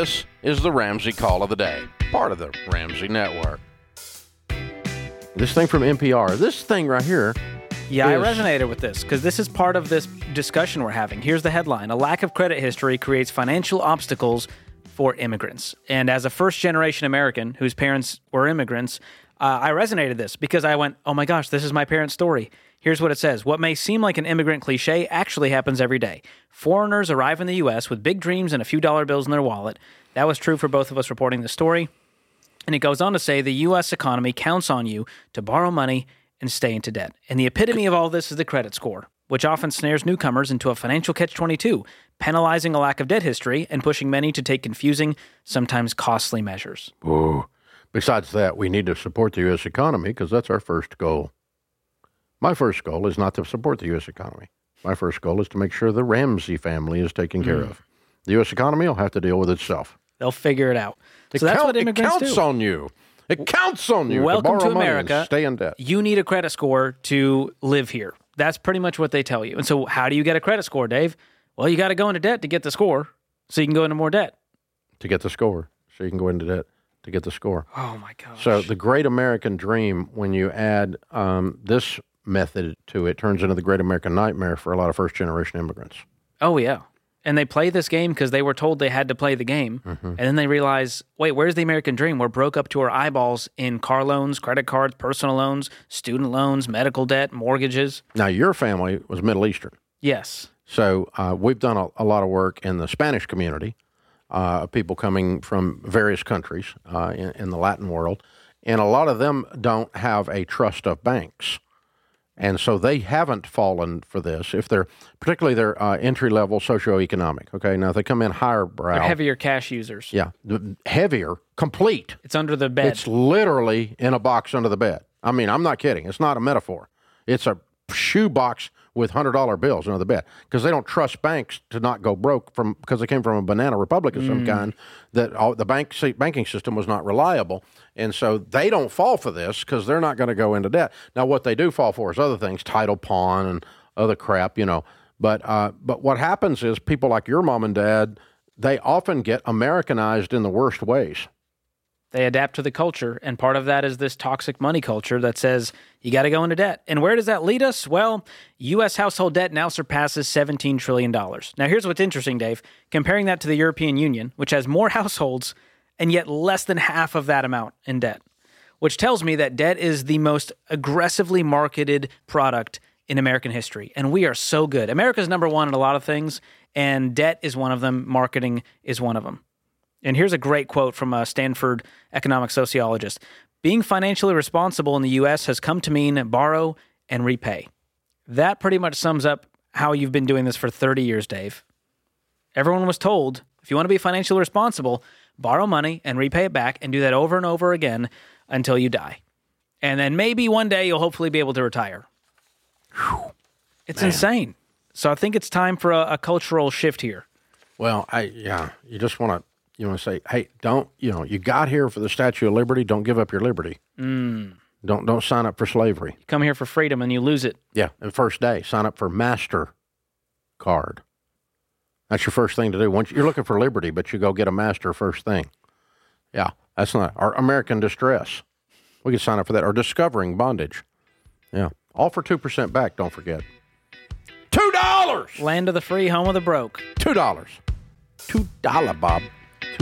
This is the Ramsey Call of the Day, part of the Ramsey Network. This thing from NPR, this thing right here. Yeah, I resonated with this because this is part of this discussion we're having. Here's the headline A lack of credit history creates financial obstacles for immigrants. And as a first generation American whose parents were immigrants, uh, I resonated this because I went, oh my gosh, this is my parents' story. Here's what it says What may seem like an immigrant cliche actually happens every day. Foreigners arrive in the U.S. with big dreams and a few dollar bills in their wallet. That was true for both of us reporting the story. And it goes on to say the U.S. economy counts on you to borrow money and stay into debt. And the epitome of all this is the credit score, which often snares newcomers into a financial catch 22, penalizing a lack of debt history and pushing many to take confusing, sometimes costly measures. Besides that, we need to support the U.S. economy because that's our first goal. My first goal is not to support the U.S. economy. My first goal is to make sure the Ramsey family is taken care of. The U.S. economy will have to deal with itself. They'll figure it out. It so that's count- what immigrants it counts do. on you. It counts on you Welcome to to borrow money and America. stay in debt. You need a credit score to live here. That's pretty much what they tell you. And so, how do you get a credit score, Dave? Well, you got to go into debt to get the score so you can go into more debt. to get the score, so you can go into debt to get the score. Oh, my gosh. So the great American dream, when you add um, this method to it, turns into the great American nightmare for a lot of first generation immigrants. Oh yeah. And they play this game because they were told they had to play the game. And then they realize, wait, where's the American dream? We're broke up to our eyeballs in car loans, credit cards, personal loans, student loans, medical debt, mortgages. Now, your family was Middle Eastern. Yes. So uh, we've done a, a lot of work in the Spanish community, uh, people coming from various countries uh, in, in the Latin world, and a lot of them don't have a trust of banks, and so they haven't fallen for this. If they're particularly their uh, entry level socioeconomic, okay, now if they come in higher brow, They're heavier cash users. yeah, heavier, complete. It's under the bed. It's literally in a box under the bed. I mean, I'm not kidding. It's not a metaphor. It's a shoe box with hundred dollar bills under the bed because they don't trust banks to not go broke from because they came from a banana republic of some kind that all, the bank banking system was not reliable, and so they don't fall for this because they're not going to go into debt. Now, what they do fall for is other things, title pawn and other crap, you know. But uh, but what happens is people like your mom and dad, they often get Americanized in the worst ways. They adapt to the culture, and part of that is this toxic money culture that says you got to go into debt. And where does that lead us? Well, U.S. household debt now surpasses $17 trillion. Now, here's what's interesting, Dave. Comparing that to the European Union, which has more households and yet less than half of that amount in debt, which tells me that debt is the most aggressively marketed product in American history. And we are so good. America's number one in a lot of things, and debt is one of them, marketing is one of them. And here's a great quote from a Stanford economic sociologist Being financially responsible in the US has come to mean borrow and repay. That pretty much sums up how you've been doing this for 30 years, Dave. Everyone was told if you want to be financially responsible, borrow money and repay it back and do that over and over again until you die. And then maybe one day you'll hopefully be able to retire. Whew. It's insane. So I think it's time for a, a cultural shift here. Well, I yeah, you just want to you want to say, hey, don't you know you got here for the Statue of Liberty? Don't give up your liberty. Mm. Don't don't sign up for slavery. Come here for freedom and you lose it. Yeah, the first day, sign up for Master Card. That's your first thing to do. Once you're looking for liberty, but you go get a Master first thing. Yeah, that's not our American distress. We could sign up for that or discovering bondage. Yeah, all for two percent back. Don't forget. Two dollars. Land of the free, home of the broke. Two dollars. Two dollar, Bob.